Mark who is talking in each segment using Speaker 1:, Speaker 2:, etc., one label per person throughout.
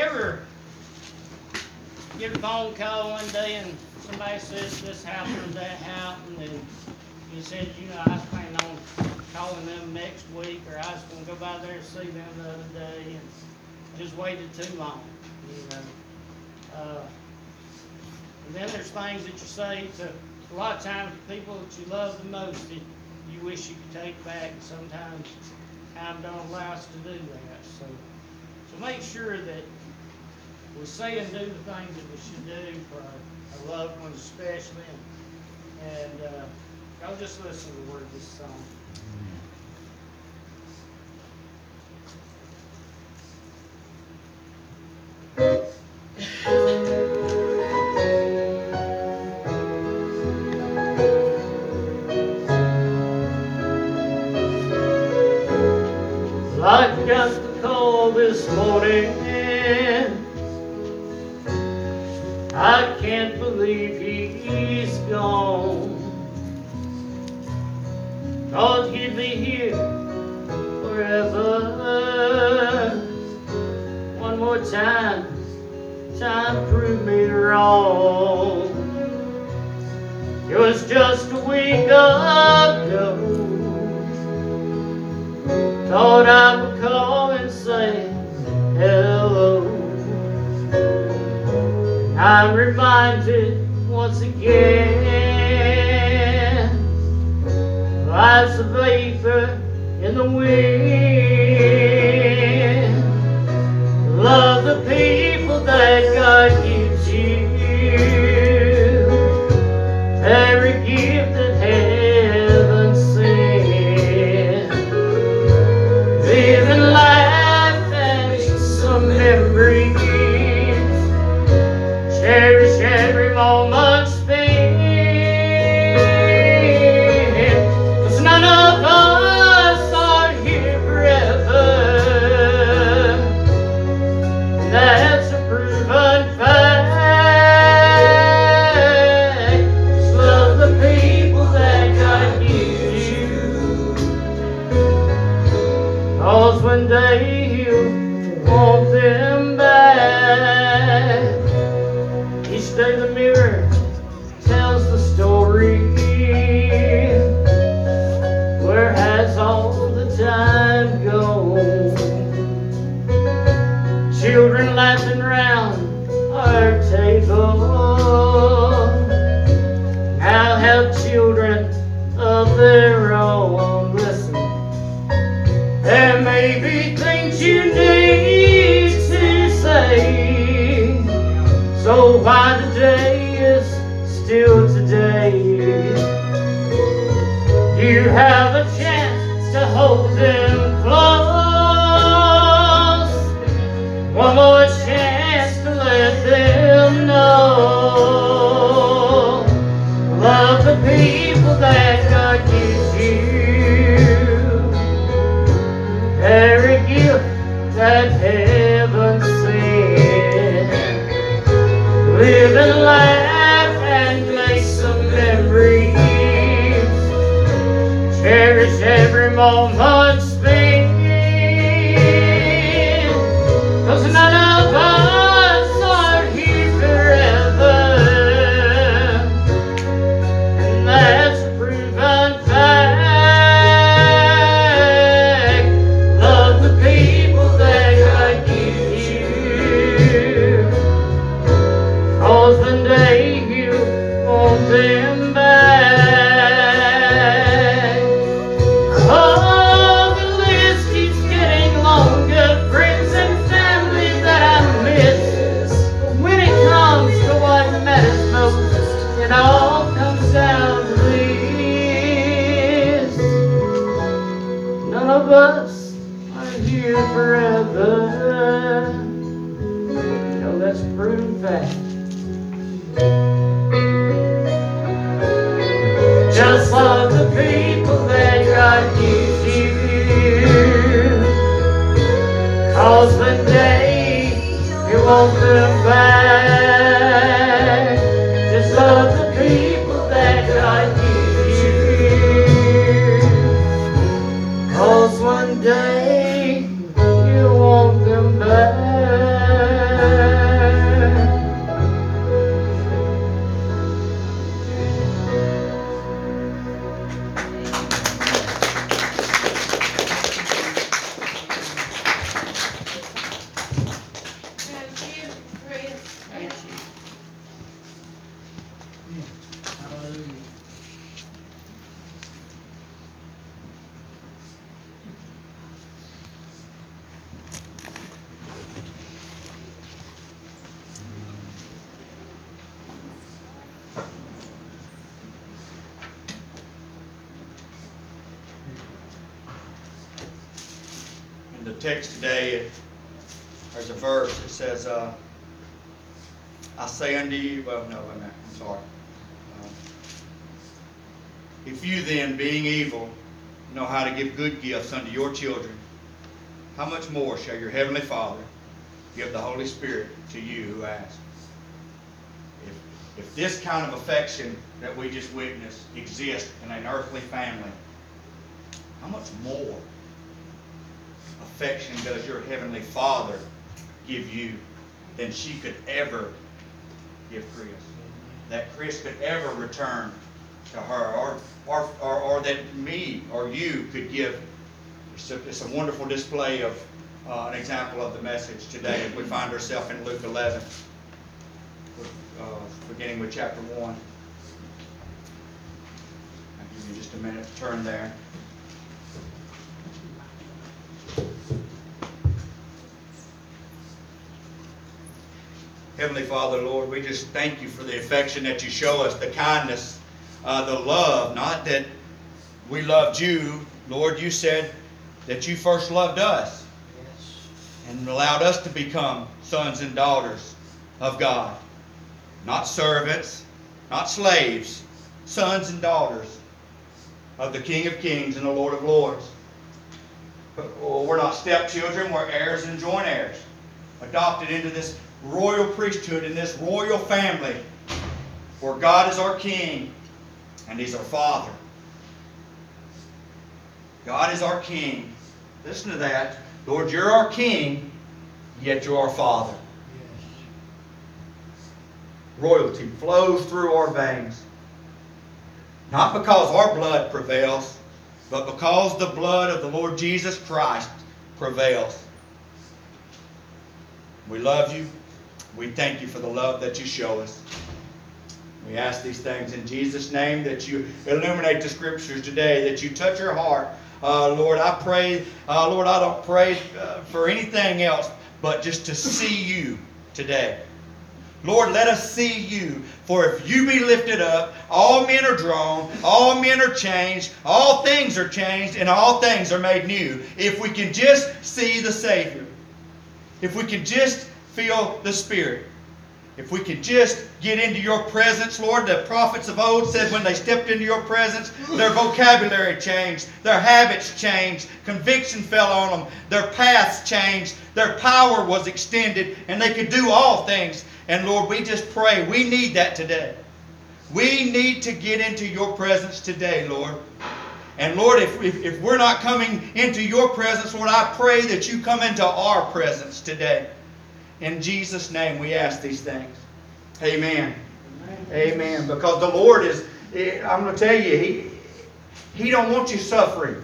Speaker 1: You ever get a phone call one day and somebody says this happened, that happened, and you said, you know, I was planning on calling them next week, or I was gonna go by there and see them the other day, and just waited too long, you know? Uh, And then there's things that you say to, a lot of times, the people that you love the most, that you wish you could take back, and sometimes time don't allow us to do that, so. So make sure that we say and do the things that we should do for our, our loved ones especially, and, and, uh, y'all just listen to the word of this song. I'm reminded once again Life's a vapor in the wind. Love the people that gives you us are here forever. No, that's proven fact. Just love the people that God gives you. Cause one day you want them back.
Speaker 2: Well, no, I'm sorry. Uh, if you then, being evil, know how to give good gifts unto your children, how much more shall your heavenly Father give the Holy Spirit to you who ask? If, if this kind of affection that we just witnessed exists in an earthly family, how much more affection does your heavenly Father give you than she could ever give Chris? That Chris could ever return to her, or, or, or, or that me or you could give. It's a, it's a wonderful display of uh, an example of the message today we find ourselves in Luke 11, uh, beginning with chapter 1. I'll give you just a minute to turn there. Heavenly Father, Lord, we just thank you for the affection that you show us, the kindness, uh, the love. Not that we loved you, Lord. You said that you first loved us and allowed us to become sons and daughters of God. Not servants, not slaves, sons and daughters of the King of Kings and the Lord of Lords. But, oh, we're not stepchildren, we're heirs and joint heirs, adopted into this royal priesthood, in this royal family, where God is our King and He's our Father. God is our King. Listen to that. Lord, you're our King, yet you're our Father. Royalty flows through our veins. Not because our blood prevails, but because the blood of the Lord Jesus Christ prevails. We love you. We thank you for the love that you show us. We ask these things in Jesus' name that you illuminate the scriptures today, that you touch our heart. Uh, Lord, I pray, uh, Lord, I don't pray uh, for anything else but just to see you today. Lord, let us see you. For if you be lifted up, all men are drawn, all men are changed, all things are changed, and all things are made new. If we can just see the Savior, if we can just feel the Spirit, if we could just get into your presence, Lord, the prophets of old said when they stepped into your presence, their vocabulary changed, their habits changed, conviction fell on them, their paths changed, their power was extended, and they could do all things. And Lord, we just pray, we need that today. We need to get into your presence today, Lord. And Lord, if, if, if we're not coming into your presence, Lord, I pray that you come into our presence today. In Jesus' name we ask these things. Amen. Amen. Because the Lord is, eh, I'm going to tell you, He, he don't want you suffering.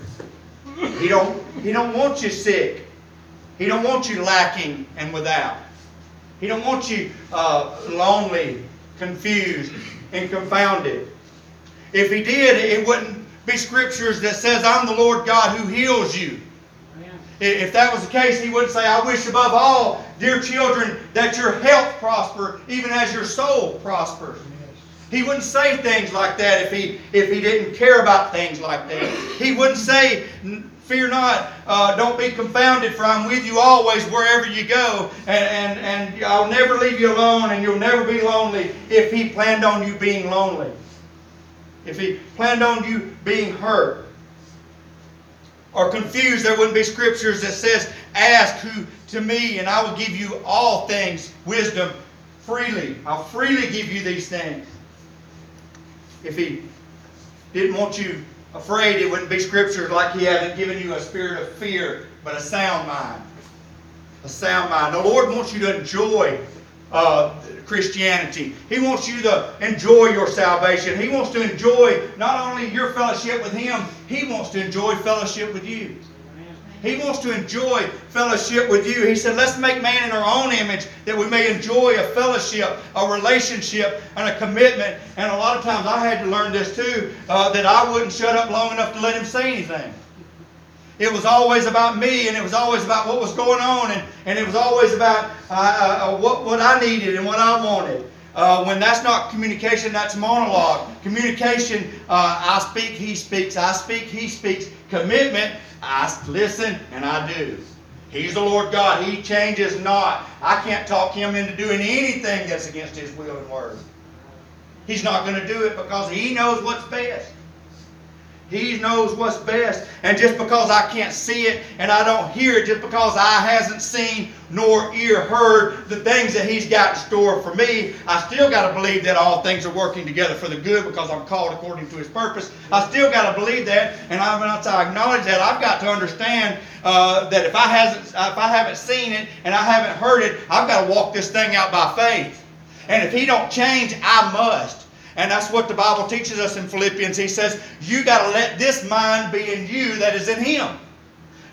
Speaker 2: He don't, he don't want you sick. He don't want you lacking and without. He don't want you uh, lonely, confused, and confounded. If he did, it wouldn't be scriptures that says, I'm the Lord God who heals you. If that was the case, he wouldn't say, I wish above all, dear children, that your health prosper, even as your soul prospers. He wouldn't say things like that if he, if he didn't care about things like that. He wouldn't say, Fear not, uh, don't be confounded, for I'm with you always wherever you go, and, and, and I'll never leave you alone, and you'll never be lonely if he planned on you being lonely. If he planned on you being hurt or confused, there wouldn't be scriptures that says, Ask who to me, and I will give you all things, wisdom, freely. I'll freely give you these things. If he didn't want you afraid, it wouldn't be scriptures like he hasn't given you a spirit of fear, but a sound mind. A sound mind. The Lord wants you to enjoy uh, Christianity. He wants you to enjoy your salvation. He wants to enjoy not only your fellowship with Him, He wants to enjoy fellowship with you. He wants to enjoy fellowship with you. He said, Let's make man in our own image that we may enjoy a fellowship, a relationship, and a commitment. And a lot of times I had to learn this too uh, that I wouldn't shut up long enough to let him say anything. It was always about me, and it was always about what was going on, and, and it was always about uh, uh, what, what I needed and what I wanted. Uh, when that's not communication, that's monologue. Communication, uh, I speak, he speaks. I speak, he speaks. Commitment, I listen and I do. He's the Lord God. He changes not. I can't talk him into doing anything that's against his will and word. He's not going to do it because he knows what's best. He knows what's best. And just because I can't see it and I don't hear it, just because I hasn't seen nor ear heard the things that He's got in store for me, I still got to believe that all things are working together for the good because I'm called according to His purpose. I still got to believe that, and I, once I acknowledge that, I've got to understand uh, that if I hasn't, if I haven't seen it and I haven't heard it, I've got to walk this thing out by faith. And if He don't change, I must. And that's what the Bible teaches us in Philippians. He says, You got to let this mind be in you that is in Him.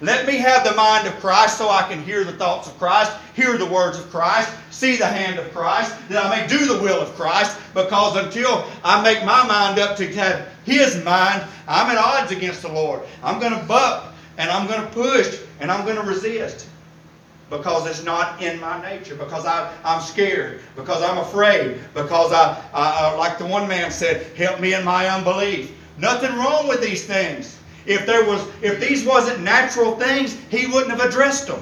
Speaker 2: Let me have the mind of Christ so I can hear the thoughts of Christ, hear the words of Christ, see the hand of Christ, that I may do the will of Christ. Because until I make my mind up to have His mind, I'm at odds against the Lord. I'm going to buck and I'm going to push and I'm going to resist because it's not in my nature, because I, I'm scared, because I'm afraid, because I, I, like the one man said, help me in my unbelief. Nothing wrong with these things. If there was, if these wasn't natural things, he wouldn't have addressed them.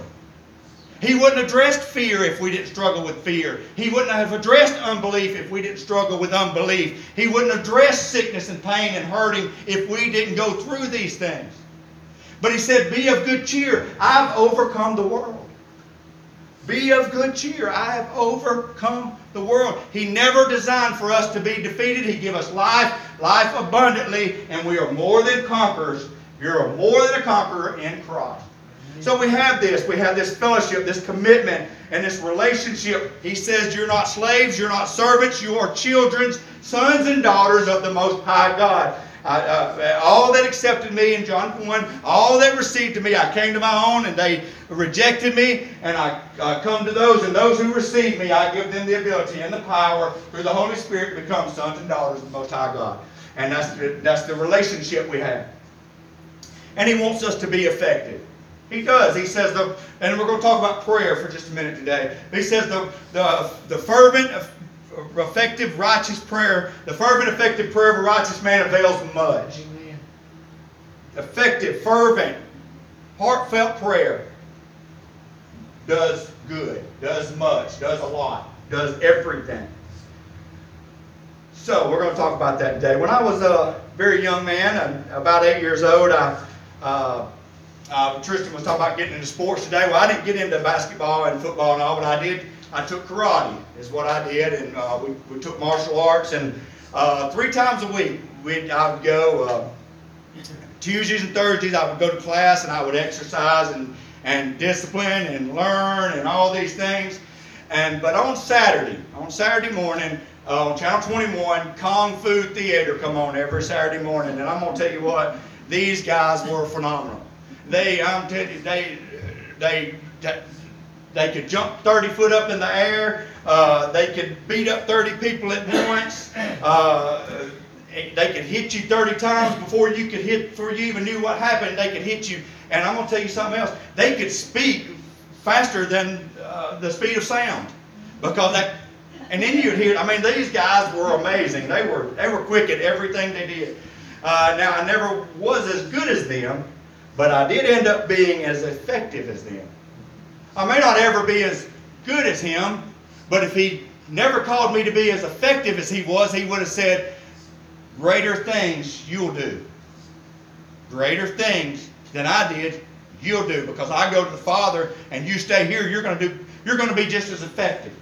Speaker 2: He wouldn't have addressed fear if we didn't struggle with fear. He wouldn't have addressed unbelief if we didn't struggle with unbelief. He wouldn't address sickness and pain and hurting if we didn't go through these things. But he said, Be of good cheer. I've overcome the world. Be of good cheer. I have overcome the world. He never designed for us to be defeated. He gave us life, life abundantly, and we are more than conquerors. You're more than a conqueror in Christ. So we have this. We have this fellowship, this commitment, and this relationship. He says, You're not slaves, you're not servants, you are children, sons and daughters of the Most High God. I, uh, all that accepted me in John 1, all that received me, I came to my own and they rejected me, and I, come to those, and those who receive me, I give them the ability and the power through the Holy Spirit to become sons and daughters of the Most High God. And that's the, that's the relationship we have. And He wants us to be effective. He does. He says the, and we're going to talk about prayer for just a minute today. He says the the the fervent effective, righteous prayer, the fervent, effective prayer of a righteous man avails much. Amen. Effective, fervent, heartfelt prayer does good, does much, does a lot, does everything. So we're going to talk about that today. When I was a very young man, about eight years old, I, uh, uh, Tristan was talking about getting into sports today. Well, I didn't get into basketball and football and all, but I did I took karate, is what I did, and uh, we, we took martial arts, and uh, three times a week we I would go. Uh, Tuesdays and Thursdays I would go to class and I would exercise and, and discipline and learn and all these things. And but on Saturday, on Saturday morning, uh, on Channel 21, Kung Fu Theater come on every Saturday morning, and I'm gonna tell you what, these guys were phenomenal. They, I'm telling you, they, they, they could jump 30 foot up in the air. Uh, they could beat up 30 people at once. Uh, they could hit you 30 times before you could hit, before you even knew what happened. They could hit you. And I'm going to tell you something else. They could speak faster than uh, the speed of sound because that. And then you'd hear. I mean, these guys were amazing. They were they were quick at everything they did. Uh, now I never was as good as them, but I did end up being as effective as them. I may not ever be as good as him, but if he never called me to be as effective as he was, he would have said, Greater things you'll do. Greater things than I did, you'll do. Because I go to the Father and you stay here, you're going to do you're going to be just as effective.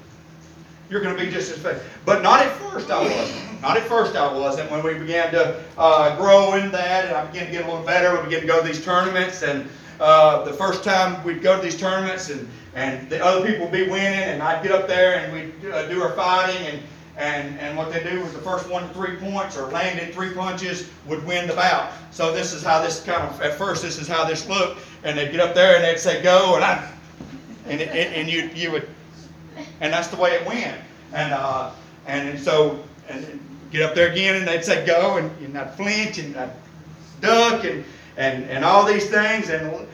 Speaker 2: You're going to be just as effective. But not at first I wasn't. Not at first I wasn't. When we began to uh, grow in that and I began to get a little better, we began to go to these tournaments and uh, the first time we'd go to these tournaments and, and the other people would be winning and I'd get up there and we'd uh, do our fighting and, and, and what they do was the first one to three points or landed three punches would win the bout. So this is how this kind of, at first this is how this looked and they'd get up there and they'd say go and I, and, it, and you, you would, and that's the way it went. And, uh, and, and so, and get up there again and they'd say go and, and I'd flinch and I'd duck and, and, and all these things, and,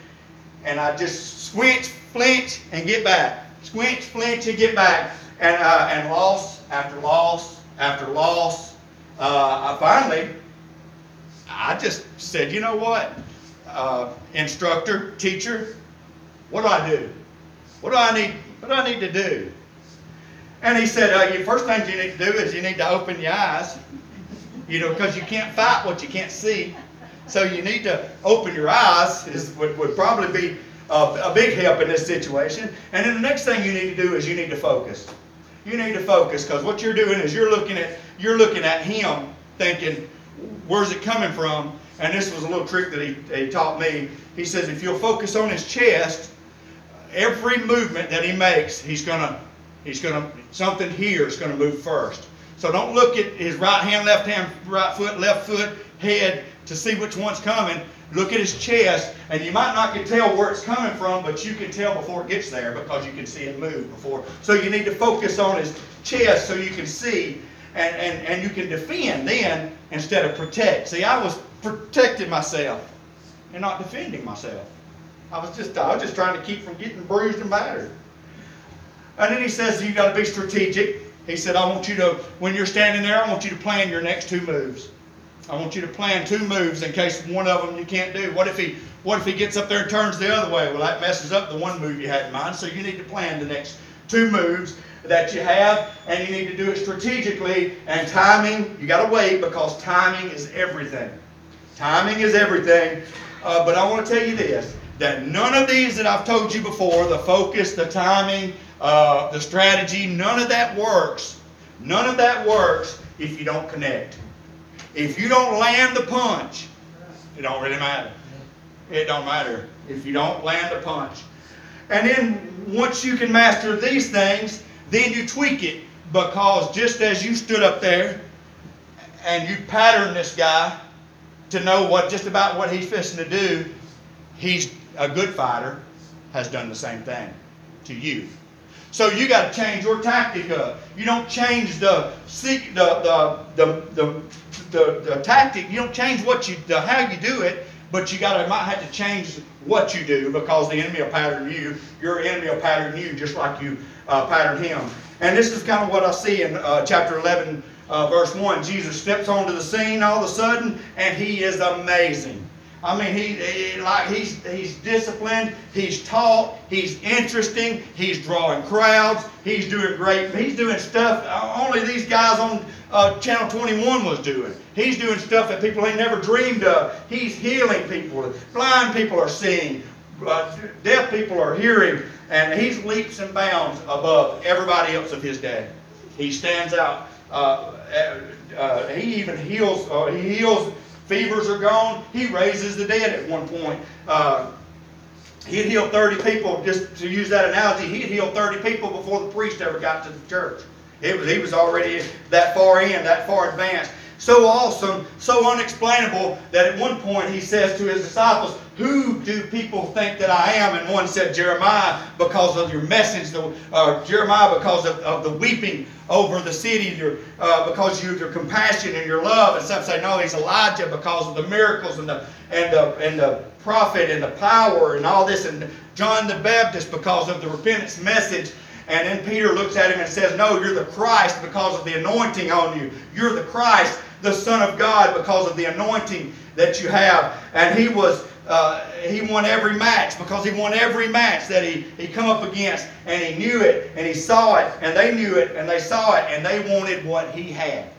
Speaker 2: and I just squinch, flinch, and get back. Squinch, flinch, and get back. And, uh, and loss after loss after loss. Uh, I finally, I just said, you know what, uh, instructor, teacher, What do I do? What do I need? What do I need to do? And he said, uh, you, first thing you need to do is you need to open your eyes, you know, because you can't fight what you can't see. So you need to open your eyes. Is would, would probably be a, a big help in this situation. And then the next thing you need to do is you need to focus. You need to focus because what you're doing is you're looking at you're looking at him, thinking, where's it coming from? And this was a little trick that he, he taught me. He says if you'll focus on his chest, every movement that he makes, he's gonna he's gonna something here is gonna move first. So don't look at his right hand, left hand, right foot, left foot, head to see which one's coming. Look at his chest, and you might not can tell where it's coming from, but you can tell before it gets there because you can see it move before. So you need to focus on his chest so you can see and, and, and you can defend then instead of protect. See, I was protecting myself and not defending myself. I was just I was just trying to keep from getting bruised and battered. And then he says you got to be strategic. He said, I want you to, when you're standing there, I want you to plan your next two moves. I want you to plan two moves in case one of them you can't do. What if he what if he gets up there and turns the other way? Well, that messes up the one move you had in mind. So you need to plan the next two moves that you have, and you need to do it strategically. And timing, you got to wait because timing is everything. Timing is everything. Uh, but I want to tell you this: that none of these that I've told you before, the focus, the timing, uh, the strategy, none of that works. None of that works if you don't connect. If you don't land the punch, it don't really matter. It don't matter if you don't land the punch. And then once you can master these things, then you tweak it because just as you stood up there and you patterned this guy to know what just about what he's fixing to do, he's a good fighter, has done the same thing to you. So you got to change your tactic up. You don't change the the the the the, the, the tactic. You don't change what you the, how you do it, but you got to might have to change what you do because the enemy will pattern you. Your enemy will pattern you just like you uh, pattern him. And this is kind of what I see in uh, chapter 11, uh, verse 1. Jesus steps onto the scene all of a sudden, and he is amazing. I mean, he, he, like he's he's disciplined, he's taught, he's interesting, he's drawing crowds, he's doing great, he's doing stuff only these guys on uh, Channel 21 was doing. He's doing stuff that people ain't never dreamed of. He's healing people. Blind people are seeing. Uh, deaf people are hearing. And he's leaps and bounds above everybody else of his day. He stands out. Uh, uh he even heals. Uh, he heals Fevers are gone. He raises the dead at one point. Uh, he'd heal 30 people, just to use that analogy, he'd heal 30 people before the priest ever got to the church. It was, he was already that far in, that far advanced. So awesome, so unexplainable that at one point he says to his disciples, Who do people think that I am? And one said, Jeremiah, because of your message, the, uh, Jeremiah, because of, of the weeping over the city your, uh, because of your compassion and your love. And some say, no, he's Elijah because of the miracles and the, and, the, and the prophet and the power and all this. And John the Baptist because of the repentance message. And then Peter looks at him and says, No, you're the Christ because of the anointing on you. You're the Christ, the Son of God, because of the anointing that you have. And he was uh, he won every match because he won every match that he, he come up against and he knew it and he saw it and they knew it and they saw it and they wanted what he had.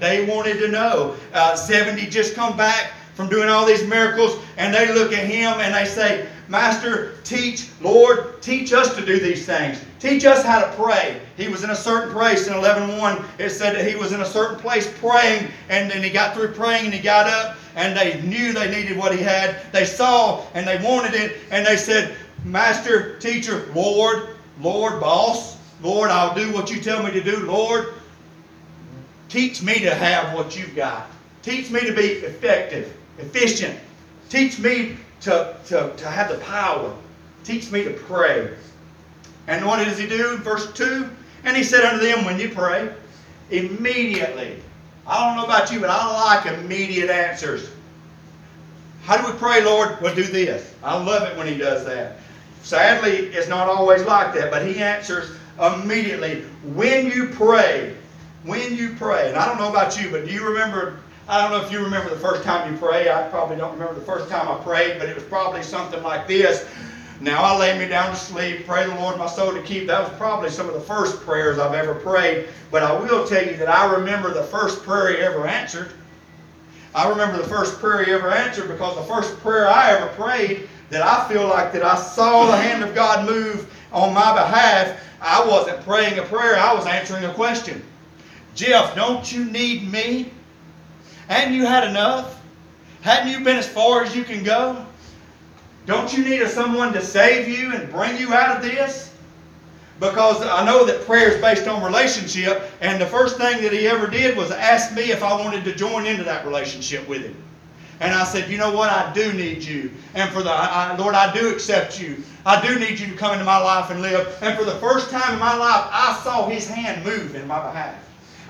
Speaker 2: They wanted to know. Uh, 70 just come back from doing all these miracles and they look at him and they say, Master, teach, Lord, teach us to do these things. Teach us how to pray. He was in a certain place in 11.1. It said that he was in a certain place praying and then he got through praying and he got up and they knew they needed what he had. They saw and they wanted it, and they said, Master, teacher, Lord, Lord, boss, Lord, I'll do what you tell me to do. Lord, teach me to have what you've got. Teach me to be effective, efficient. Teach me to, to, to have the power. Teach me to pray. And what does he do? Verse 2 And he said unto them, When you pray, immediately I don't know about you, but I like immediate answers. How do we pray, Lord? Well, do this. I love it when He does that. Sadly, it's not always like that, but He answers immediately. When you pray, when you pray, and I don't know about you, but do you remember? I don't know if you remember the first time you prayed. I probably don't remember the first time I prayed, but it was probably something like this Now I lay me down to sleep, pray the Lord my soul to keep. That was probably some of the first prayers I've ever prayed. But I will tell you that I remember the first prayer he ever answered. I remember the first prayer he ever answered because the first prayer I ever prayed that I feel like that I saw the hand of God move on my behalf. I wasn't praying a prayer, I was answering a question. Jeff, don't you need me? Hadn't you had enough? Hadn't you been as far as you can go? Don't you need someone to save you and bring you out of this? Because I know that prayer is based on relationship, and the first thing that he ever did was ask me if I wanted to join into that relationship with him. And I said, you know what? I do need you. And for the, I, Lord, I do accept you. I do need you to come into my life and live. And for the first time in my life, I saw his hand move in my behalf.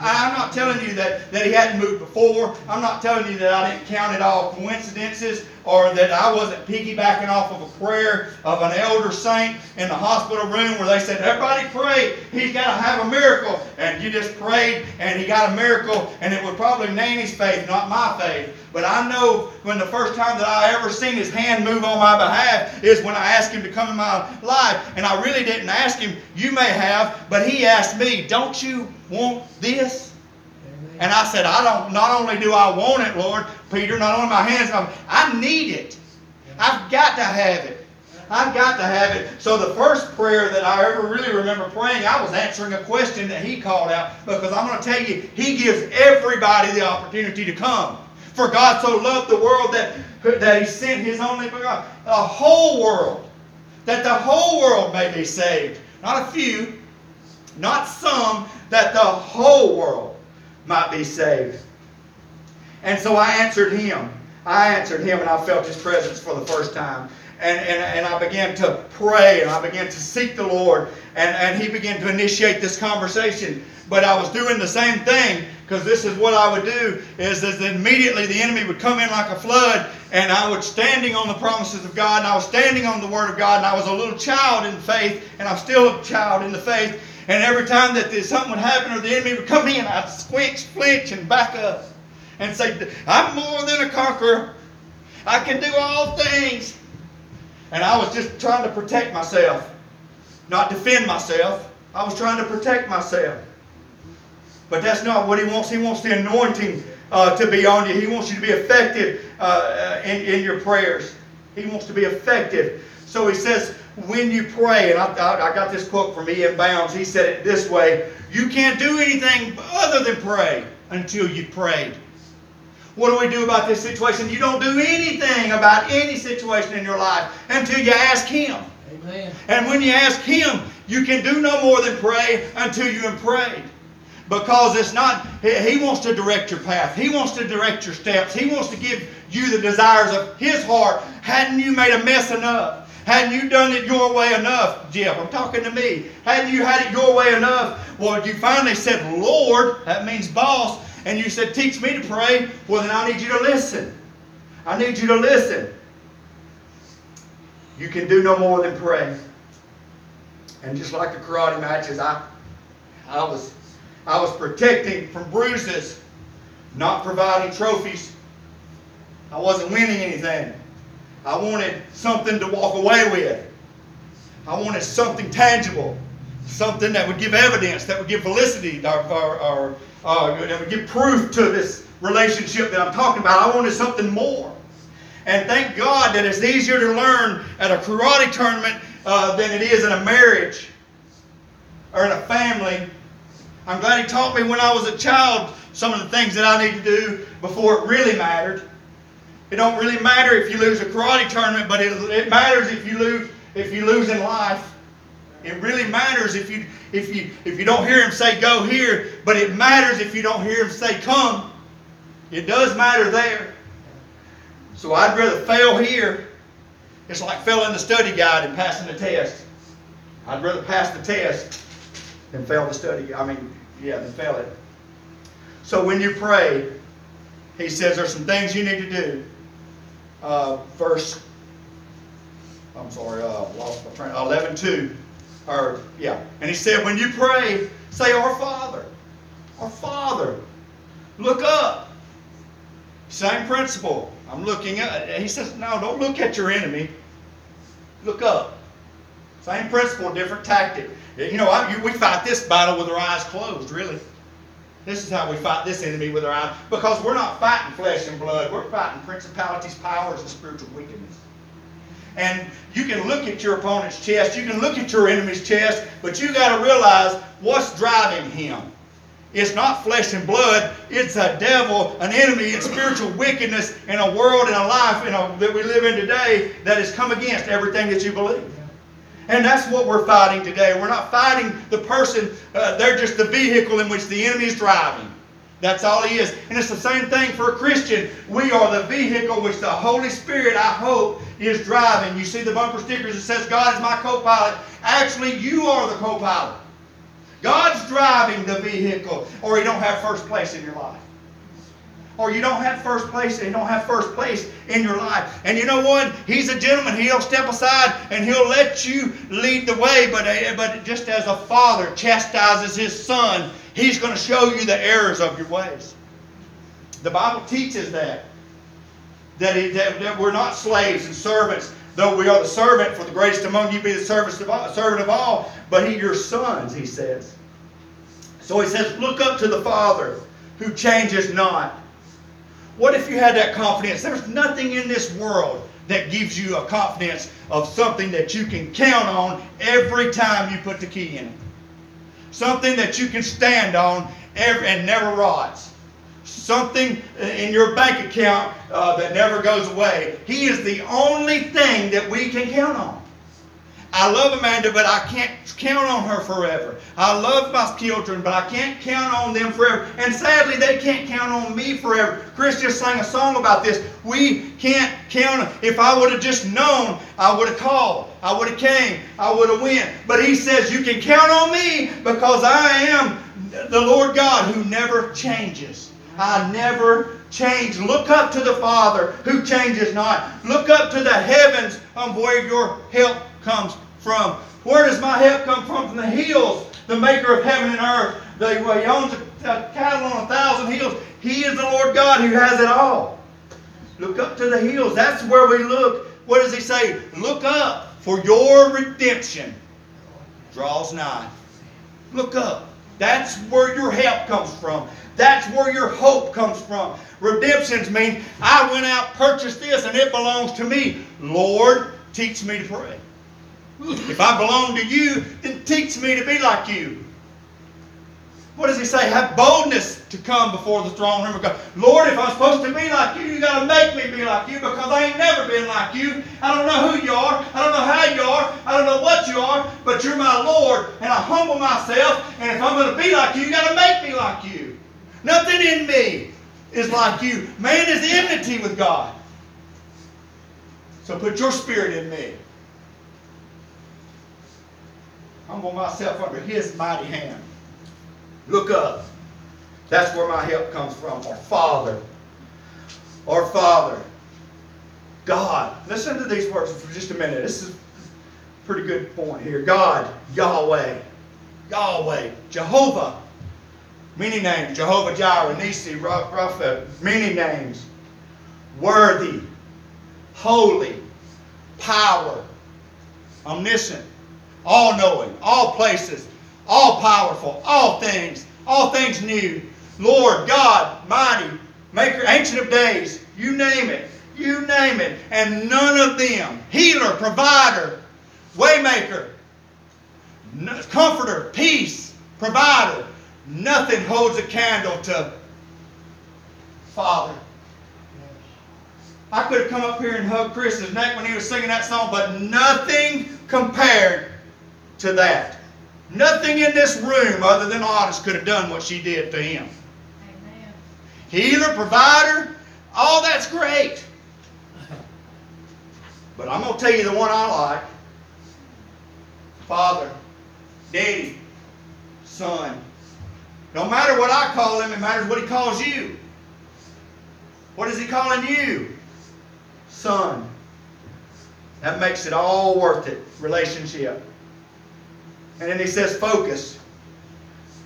Speaker 2: I'm not telling you that, that he hadn't moved before. I'm not telling you that I didn't count it all coincidences or that I wasn't piggybacking off of a prayer of an elder saint in the hospital room where they said, Everybody pray, he's got to have a miracle. And you just prayed and he got a miracle, and it was probably Nanny's faith, not my faith. But I know when the first time that I ever seen his hand move on my behalf is when I asked him to come in my life. And I really didn't ask him, you may have, but he asked me, Don't you want this? And I said, I don't, not only do I want it, Lord, Peter, not only my hands, I need it. I've got to have it. I've got to have it. So the first prayer that I ever really remember praying, I was answering a question that he called out because I'm going to tell you, he gives everybody the opportunity to come. For God so loved the world that, that he sent his only begotten, the whole world, that the whole world may be saved. Not a few, not some, that the whole world might be saved. And so I answered him. I answered him and I felt his presence for the first time. And, and, and I began to pray and I began to seek the Lord. And, and he began to initiate this conversation. But I was doing the same thing because this is what I would do is, is that immediately the enemy would come in like a flood and I was standing on the promises of God and I was standing on the word of God and I was a little child in faith and I'm still a child in the faith and every time that something would happen or the enemy would come in I'd squinch, flinch and back up and say I'm more than a conqueror I can do all things and I was just trying to protect myself not defend myself I was trying to protect myself but that's not what he wants. He wants the anointing uh, to be on you. He wants you to be effective uh, in, in your prayers. He wants to be effective. So he says, when you pray, and I, I, I got this quote from E.M. Bounds. He said it this way You can't do anything other than pray until you've prayed. What do we do about this situation? You don't do anything about any situation in your life until you ask Him.
Speaker 3: Amen.
Speaker 2: And when you ask Him, you can do no more than pray until you have prayed. Because it's not, He wants to direct your path. He wants to direct your steps. He wants to give you the desires of His heart. Hadn't you made a mess enough? Hadn't you done it your way enough, Jeff? I'm talking to me. Hadn't you had it your way enough? Well, you finally said, Lord, that means boss, and you said, teach me to pray. Well, then I need you to listen. I need you to listen. You can do no more than pray. And just like the karate matches, I, I was I was protecting from bruises, not providing trophies. I wasn't winning anything. I wanted something to walk away with. I wanted something tangible, something that would give evidence, that would give validity, or, or, or uh, that would give proof to this relationship that I'm talking about. I wanted something more. And thank God that it's easier to learn at a karate tournament uh, than it is in a marriage or in a family I'm glad he taught me when I was a child some of the things that I need to do before it really mattered. It don't really matter if you lose a karate tournament, but it, it matters if you lose if you lose in life. It really matters if you if you if you don't hear him say go here, but it matters if you don't hear him say come. It does matter there. So I'd rather fail here. It's like failing the study guide and passing the test. I'd rather pass the test than fail the study. I mean, yeah, and fail it. So when you pray, he says there's some things you need to do. Uh, verse, I'm sorry, uh, lost my train. 11 2. Or, yeah. And he said, when you pray, say, Our Father. Our Father. Look up. Same principle. I'm looking at, he says, no, don't look at your enemy. Look up. Same principle, different tactic. You know, I, we fight this battle with our eyes closed, really. This is how we fight this enemy with our eyes. Because we're not fighting flesh and blood. We're fighting principalities, powers, and spiritual wickedness. And you can look at your opponent's chest, you can look at your enemy's chest, but you got to realize what's driving him. It's not flesh and blood. It's a devil, an enemy, and spiritual wickedness in a world and a life know, that we live in today that has come against everything that you believe. And that's what we're fighting today. We're not fighting the person, uh, they're just the vehicle in which the enemy is driving. That's all he is. And it's the same thing for a Christian. We are the vehicle which the Holy Spirit, I hope, is driving. You see the bumper stickers that says, God is my co-pilot. Actually, you are the co-pilot. God's driving the vehicle, or you don't have first place in your life. Or you don't have first place, and you don't have first place in your life. And you know what? He's a gentleman. He'll step aside and he'll let you lead the way. But, uh, but just as a father chastises his son, he's going to show you the errors of your ways. The Bible teaches that. That, that, that we're not slaves and servants, though we are the servant, for the greatest among you be the servant of all, servant of all but he your sons, he says. So he says, look up to the Father who changes not. What if you had that confidence? There's nothing in this world that gives you a confidence of something that you can count on every time you put the key in it. Something that you can stand on every, and never rots something in your bank account uh, that never goes away. He is the only thing that we can count on. I love Amanda, but I can't count on her forever. I love my children, but I can't count on them forever. And sadly, they can't count on me forever. Chris just sang a song about this. We can't count. On. If I would have just known, I would have called. I would have came. I would have went. But he says, you can count on me because I am the Lord God who never changes. I never change. Look up to the Father who changes not. Look up to the heavens on where your help comes from. Where does my help come from? From the hills, the maker of heaven and earth. The, he owns a cattle on a thousand hills. He is the Lord God who has it all. Look up to the hills. That's where we look. What does he say? Look up, for your redemption draws nigh. Look up. That's where your help comes from. That's where your hope comes from. Redemptions mean I went out, purchased this, and it belongs to me. Lord, teach me to pray. If I belong to you, then teach me to be like you. What does he say? Have boldness to come before the throne room of God. Lord, if I'm supposed to be like you, you got to make me be like you because I ain't never been like you. I don't know who you are. I don't know how you are. I don't know what you are, but you're my Lord, and I humble myself. And if I'm going to be like you, you got to make me like you. Nothing in me is like you. Man is enmity with God. So put your spirit in me. Humble myself under his mighty hand. Look up. That's where my help comes from. Our Father. Our Father. God. Listen to these words for just a minute. This is a pretty good point here. God, Yahweh. Yahweh. Jehovah. Many names. Jehovah Jireh, Nisi, Rapha. Many names. Worthy. Holy. Power. Omniscient. All knowing. All places all powerful, all things, all things new. Lord God, mighty, maker, ancient of days, you name it, you name it, and none of them, healer, provider, waymaker, comforter, peace, provider, nothing holds a candle to Father. I could have come up here and hugged Chris's neck when he was singing that song, but nothing compared to that. Nothing in this room other than Otis could have done what she did to him. Amen. Healer, provider, all that's great. But I'm going to tell you the one I like. Father, Daddy, Son. No matter what I call him, it matters what he calls you. What is he calling you? Son. That makes it all worth it, relationship. And then he says, focus.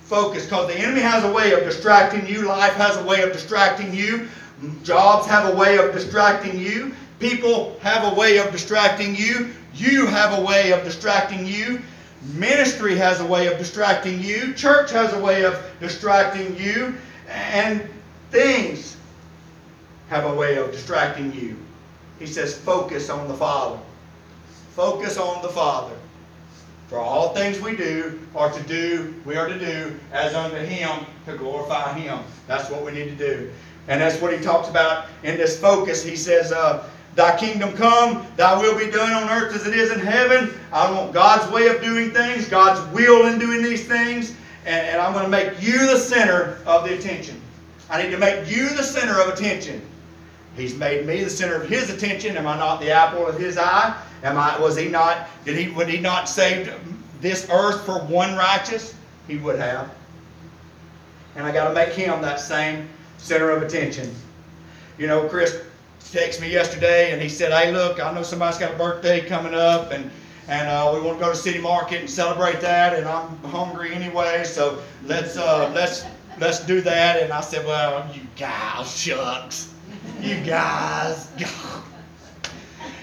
Speaker 2: Focus, because the enemy has a way of distracting you. Life has a way of distracting you. Jobs have a way of distracting you. People have a way of distracting you. You have a way of distracting you. Ministry has a way of distracting you. Church has a way of distracting you. And things have a way of distracting you. He says, focus on the Father. Focus on the Father. For all things we do are to do, we are to do as unto Him to glorify Him. That's what we need to do. And that's what he talks about in this focus. He says, uh, Thy kingdom come, thy will be done on earth as it is in heaven. I want God's way of doing things, God's will in doing these things, and, and I'm going to make you the center of the attention. I need to make you the center of attention. He's made me the center of his attention. Am I not the apple of his eye? Am I was he not did he would he not save this earth for one righteous? He would have. And I got to make him that same center of attention. You know, Chris texted me yesterday and he said, Hey look, I know somebody's got a birthday coming up and and uh, we want to go to City Market and celebrate that and I'm hungry anyway, so let's uh, let's let's do that. And I said, Well, you guys, shucks. You guys,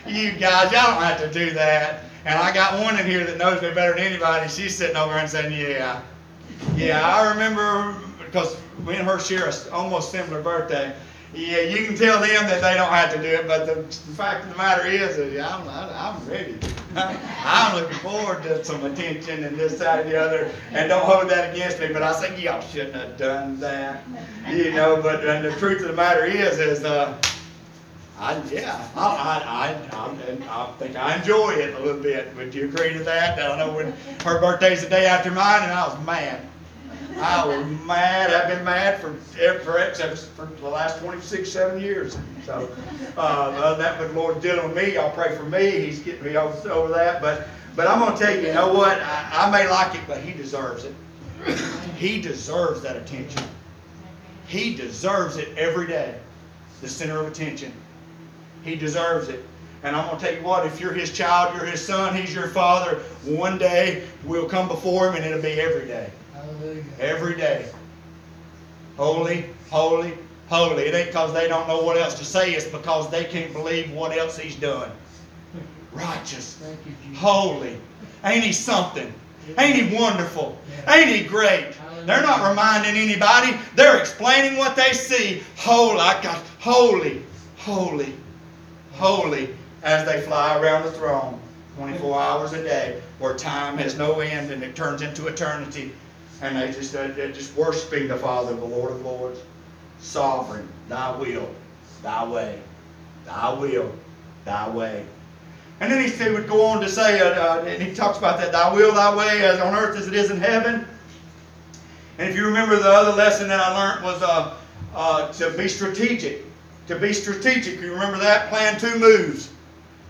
Speaker 2: you guys, y'all don't have to do that. And I got one in here that knows me better than anybody. She's sitting over and saying, "Yeah, yeah." I remember because we and her share a almost similar birthday. Yeah, you can tell them that they don't have to do it, but the, fact of the matter is, is yeah, I'm, I'm ready. I'm looking forward to some attention and this, that, and the other. And don't hold that against me, but I say, y'all shouldn't have done that. You know, but the truth of the matter is, is, uh, I, yeah, I, I, I, I, think I enjoy it a little bit. Would you agree to that? I don't know when her birthday's the day after mine, and I was mad. I was mad. I've been mad for for, for the last 26, 7 years. So uh, that the Lord dealing with me. Y'all pray for me. He's getting me over, over that. But but I'm gonna tell you, you know what? I, I may like it, but he deserves it. He deserves that attention. He deserves it every day. The center of attention. He deserves it. And I'm going to tell you what, if you're his child, you're his son, he's your father, one day we'll come before him and it'll be every day. Hallelujah. Every day. Holy, holy, holy. It ain't because they don't know what else to say, it's because they can't believe what else he's done. Righteous, you, holy. Ain't he something? Ain't he wonderful? Ain't he great? They're not reminding anybody. They're explaining what they see. Holy, I got holy, holy, holy as they fly around the throne 24 hours a day where time has no end and it turns into eternity and they just they're just worshiping the Father, the Lord of Lords. Sovereign, thy will, thy way, thy will, thy way. And then he would go on to say, uh, uh, and he talks about that, thy will, thy way, as on earth as it is in heaven. And if you remember the other lesson that I learned was uh, uh, to be strategic. To be strategic. You remember that? Plan two moves.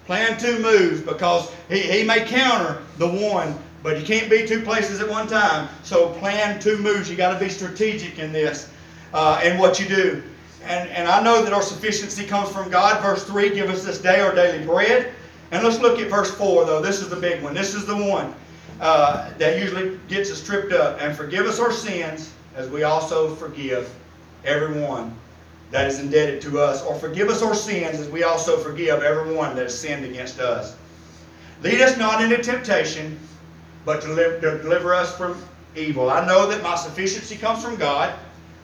Speaker 2: Plan two moves because he, he may counter the one but you can't be two places at one time. So plan two moves. You got to be strategic in this uh, and what you do. And, and I know that our sufficiency comes from God. Verse 3, give us this day our daily bread. And let's look at verse 4, though. This is the big one. This is the one uh, that usually gets us tripped up. And forgive us our sins as we also forgive everyone that is indebted to us. Or forgive us our sins as we also forgive everyone that has sinned against us. Lead us not into temptation, but to, deliver us from evil. I know that my sufficiency comes from God.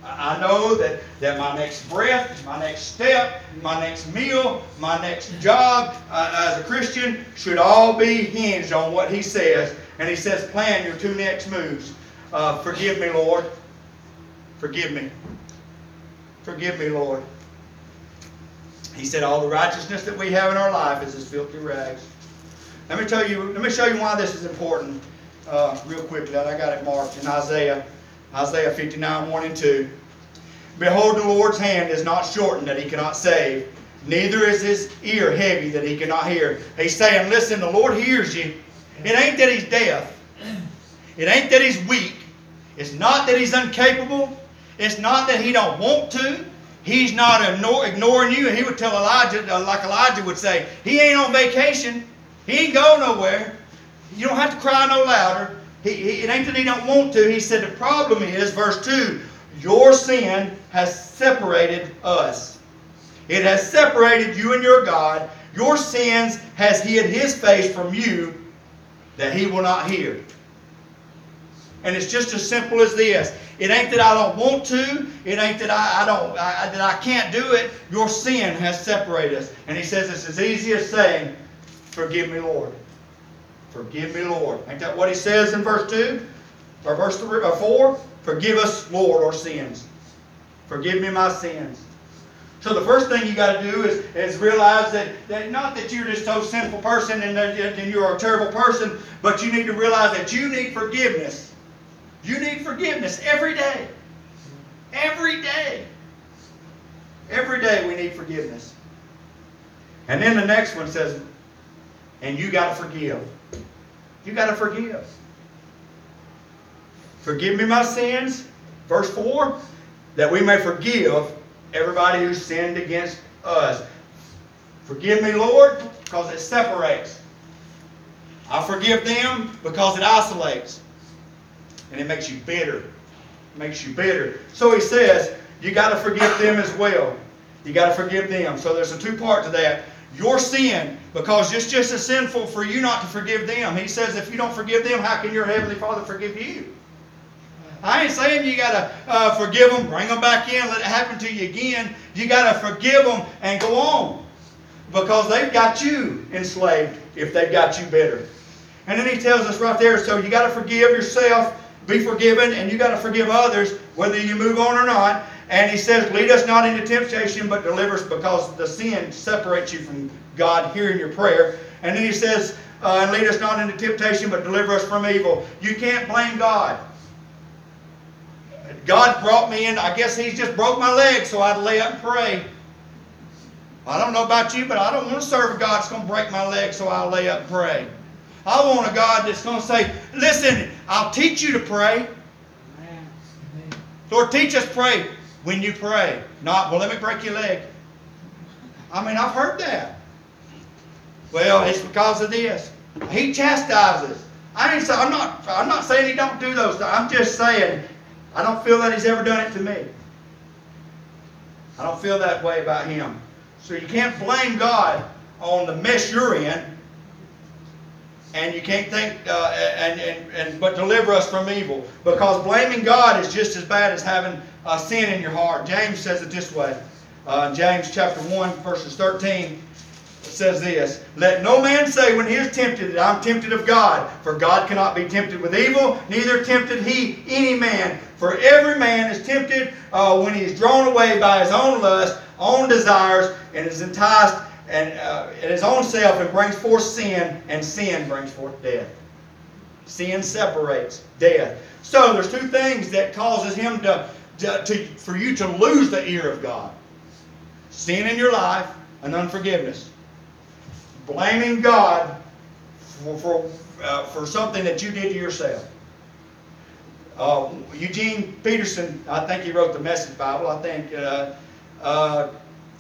Speaker 2: I know that, that my next breath, my next step, my next meal, my next job uh, as a Christian should all be hinged on what He says. And He says, plan your two next moves. Uh, forgive me, Lord. Forgive me. Forgive me, Lord. He said, all the righteousness that we have in our life is as filthy rags. Let me tell you, let me show you why this is important uh, real quickly. I got it marked in Isaiah, Isaiah 59, 1 and 2. Behold, the Lord's hand is not shortened that he cannot save, neither is his ear heavy that he cannot hear. He's saying, listen, the Lord hears you. It ain't that he's deaf. It ain't that he's weak. It's not that he's incapable. It's not that he don't want to. He's not ignoring you. He would tell Elijah, uh, like Elijah would say, he ain't on vacation. He ain't going nowhere. You don't have to cry no louder. He, he, it ain't that he don't want to. He said the problem is, verse 2, your sin has separated us. It has separated you and your God. your sins has hid his face from you that he will not hear. And it's just as simple as this. It ain't that I don't want to. It ain't that I, I don't I, that I can't do it. Your sin has separated us. And he says it's as easy as saying, "Forgive me, Lord." Forgive me, Lord. Ain't that what he says in verse two or verse three or four? Forgive us, Lord, our sins. Forgive me my sins. So the first thing you got to do is, is realize that, that not that you're just a sinful person and, and you're a terrible person, but you need to realize that you need forgiveness. You need forgiveness every day. Every day. Every day we need forgiveness. And then the next one says, and you got to forgive. You got to forgive. Forgive me my sins. Verse 4 that we may forgive everybody who sinned against us. Forgive me, Lord, because it separates. I forgive them because it isolates. And it makes you bitter. It makes you bitter. So he says, you got to forgive them as well. You got to forgive them. So there's a two part to that. Your sin, because it's just as sinful for you not to forgive them. He says, if you don't forgive them, how can your Heavenly Father forgive you? I ain't saying you got to uh, forgive them, bring them back in, let it happen to you again. You got to forgive them and go on. Because they've got you enslaved if they've got you bitter. And then he tells us right there, so you got to forgive yourself, be forgiven, and you got to forgive others, whether you move on or not. And he says, lead us not into temptation, but deliver us because the sin separates you from God hearing your prayer. And then he says, uh, and lead us not into temptation, but deliver us from evil. You can't blame God. God brought me in. I guess He's just broke my leg, so I'd lay up and pray. I don't know about you, but I don't want to serve God that's going to break my leg, so I'll lay up and pray. I want a God that's going to say, Listen, I'll teach you to pray. Lord, teach us pray when you pray. Not, well, let me break your leg. I mean, I've heard that. Well, it's because of this. He chastises. I ain't say, I'm not I'm not saying he don't do those things. I'm just saying I don't feel that he's ever done it to me. I don't feel that way about him. So you can't blame God on the mess you're in. And you can't think, uh, and, and, and, but deliver us from evil. Because blaming God is just as bad as having a sin in your heart. James says it this way. Uh, James chapter 1, verses 13 says this Let no man say when he is tempted that I'm tempted of God, for God cannot be tempted with evil, neither tempted he any man. For every man is tempted uh, when he is drawn away by his own lust, own desires, and is enticed and uh, in his own self and brings forth sin, and sin brings forth death. Sin separates death. So there's two things that causes him to, to, to for you to lose the ear of God. Sin in your life and unforgiveness. Blaming God for, for, uh, for something that you did to yourself. Uh, Eugene Peterson, I think he wrote the Message Bible. I think uh, uh,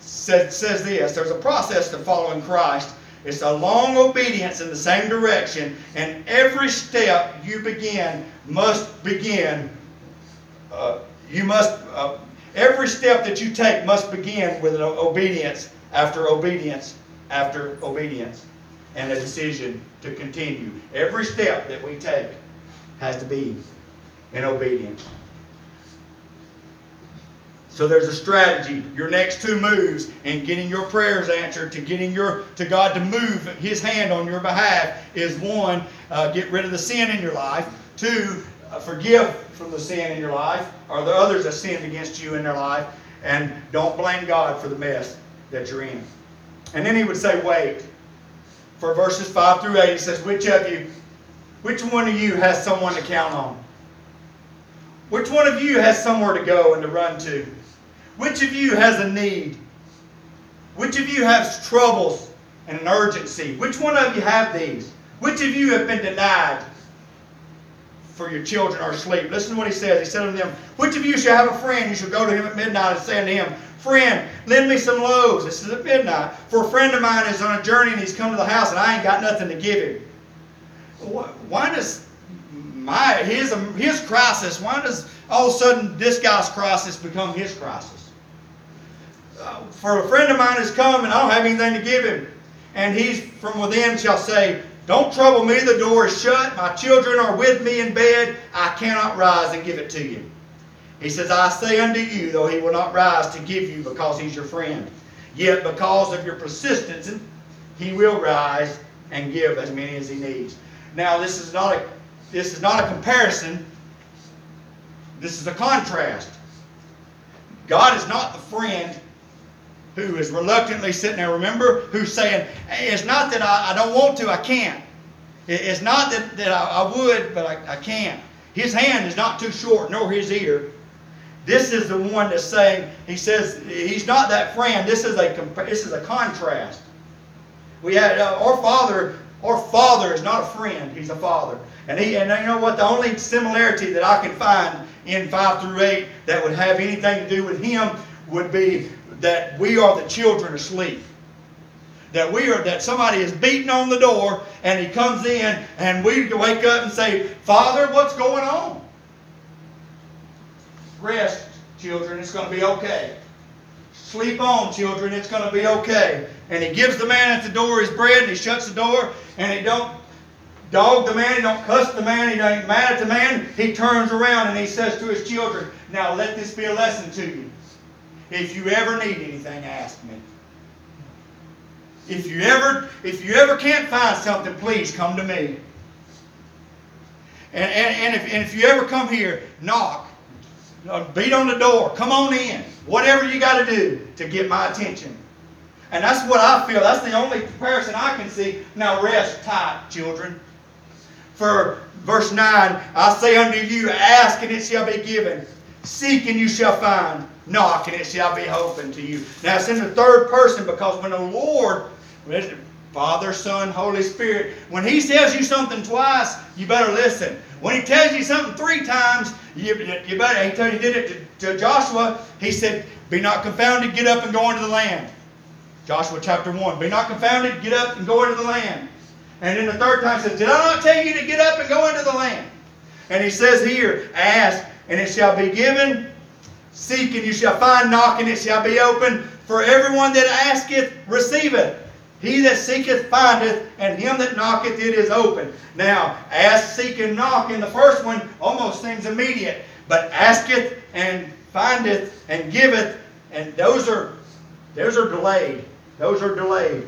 Speaker 2: says, says this there's a process to following Christ. It's a long obedience in the same direction, and every step you begin must begin. Uh, you must uh, every step that you take must begin with an obedience after obedience after obedience, and a decision to continue. Every step that we take has to be in obedience. So there's a strategy. Your next two moves in getting your prayers answered, to getting your to God to move His hand on your behalf, is one, uh, get rid of the sin in your life. Two, uh, forgive from the sin in your life, or the others that sinned against you in their life, and don't blame God for the mess that you're in. And then He would say, wait. For verses five through eight, He says, which of you, which one of you has someone to count on? Which one of you has somewhere to go and to run to? Which of you has a need? Which of you has troubles and an urgency? Which one of you have these? Which of you have been denied for your children are asleep? Listen to what he says. He said to them, Which of you shall have a friend? You shall go to him at midnight and say unto him, Friend, lend me some loaves. This is at midnight. For a friend of mine is on a journey and he's come to the house and I ain't got nothing to give him. Why does my his his crisis? Why does all of a sudden this guy's crisis become his crisis? For a friend of mine has come and I don't have anything to give him. and he from within shall say, Don't trouble me, the door is shut, my children are with me in bed, I cannot rise and give it to you. He says, I say unto you, though he will not rise to give you because he's your friend, yet because of your persistence, he will rise and give as many as he needs. Now, this is not a this is not a comparison. This is a contrast. God is not the friend who is reluctantly sitting there, remember, who's saying, hey, it's not that I, I don't want to, I can't. It's not that, that I, I would, but I, I can't. His hand is not too short, nor his ear. This is the one that's saying, he says, he's not that friend. This is a, this is a contrast. We had, uh, our father, our father is not a friend, he's a father. And he, and you know what, the only similarity that I can find in 5 through 8 that would have anything to do with him would be that we are the children asleep. That we are that somebody is beating on the door and he comes in and we wake up and say, Father, what's going on? Rest, children, it's going to be okay. Sleep on, children, it's going to be okay. And he gives the man at the door his bread and he shuts the door and he don't dog the man, he don't cuss the man, he ain't mad at the man. He turns around and he says to his children, Now let this be a lesson to you. If you ever need anything, ask me. If you ever, if you ever can't find something, please come to me. And, and, and, if, and if you ever come here, knock. Uh, beat on the door. Come on in. Whatever you got to do to get my attention. And that's what I feel. That's the only comparison I can see. Now rest tight, children. For verse 9, I say unto you, ask and it shall be given. Seek and you shall find. Knock and it shall be open to you. Now it's in the third person because when the Lord, Father, Son, Holy Spirit, when He tells you something twice, you better listen. When He tells you something three times, you, you better. He told you did it to, to Joshua. He said, "Be not confounded, get up and go into the land." Joshua chapter one. Be not confounded, get up and go into the land. And then the third time says, Did I not tell you to get up and go into the land? And he says here, Ask, and it shall be given. Seek, and you shall find. Knock, and it shall be open. For everyone that asketh, receiveth. He that seeketh, findeth, and him that knocketh, it is open. Now, ask, seek, and knock in the first one almost seems immediate. But asketh, and findeth, and giveth, and those are, those are delayed. Those are delayed.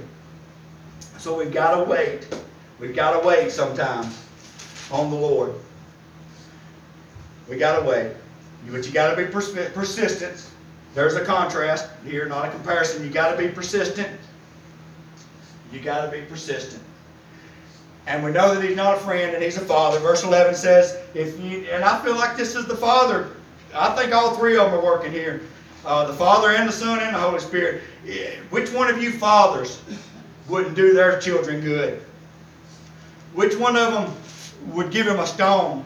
Speaker 2: So we've got to wait. We've got to wait sometimes on the Lord. We got to wait. But you got to be pers- persistent. There's a contrast here, not a comparison. You got to be persistent. You got to be persistent. And we know that he's not a friend and he's a father. Verse 11 says, if you, and I feel like this is the father. I think all three of them are working here. Uh, the Father and the Son and the Holy Spirit. Which one of you fathers wouldn't do their children good? Which one of them would give him a stone?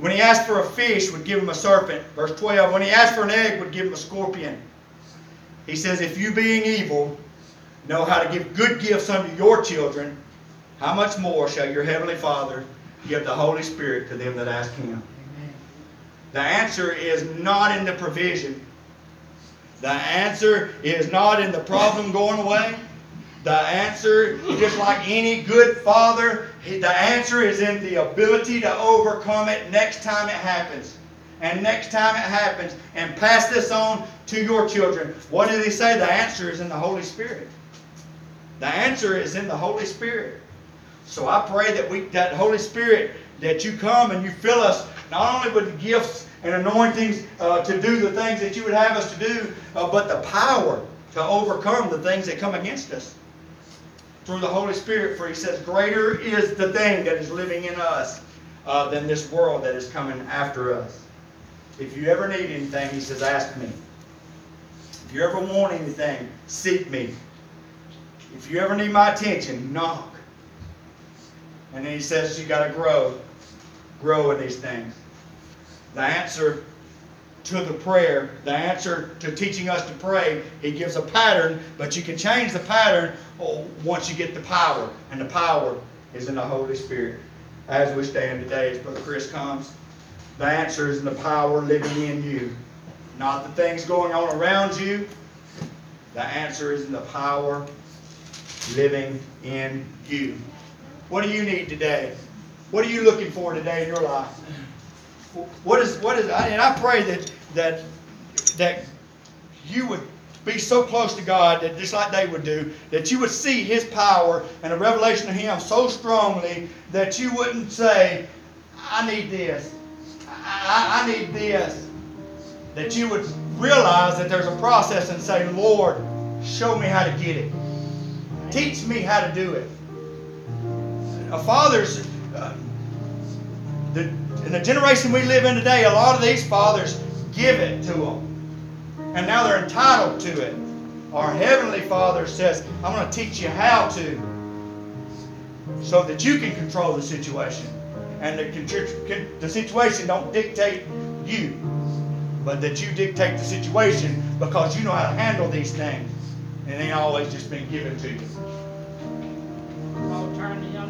Speaker 2: When he asked for a fish, would give him a serpent. Verse 12. When he asked for an egg, would give him a scorpion. He says, If you being evil know how to give good gifts unto your children, how much more shall your heavenly Father give the Holy Spirit to them that ask him? Amen. The answer is not in the provision. The answer is not in the problem going away. The answer, just like any good father, the answer is in the ability to overcome it next time it happens. And next time it happens, and pass this on to your children. What did he say? The answer is in the Holy Spirit. The answer is in the Holy Spirit. So I pray that we, that Holy Spirit, that you come and you fill us not only with the gifts and anointings uh, to do the things that you would have us to do, uh, but the power to overcome the things that come against us through the Holy Spirit. For he says, Greater is the thing that is living in us uh, than this world that is coming after us. If you ever need anything, he says, Ask me. If you ever want anything, seek me. If you ever need my attention, knock. And then he says, You got to grow. Grow in these things. The answer to the prayer, the answer to teaching us to pray, he gives a pattern, but you can change the pattern oh, once you get the power. And the power is in the Holy Spirit. As we stand today, as Brother Chris comes, the answer is in the power living in you. Not the things going on around you. The answer is in the power living in you. What do you need today? What are you looking for today in your life? What is what is and I pray that that that you would be so close to God that just like they would do, that you would see His power and a revelation of Him so strongly that you wouldn't say, I need this. I, I, need this. That you would realize that there's a process and say, Lord, show me how to get it. Teach me how to do it. A father's, uh, the, in the generation we live in today, a lot of these fathers give it to them. And now they're entitled to it. Our Heavenly Father says, I'm going to teach you how to so that you can control the situation. And the, the situation don't dictate you, but that you dictate the situation because you know how to handle these things. And they ain't always just been given to you.
Speaker 1: I'll turn to young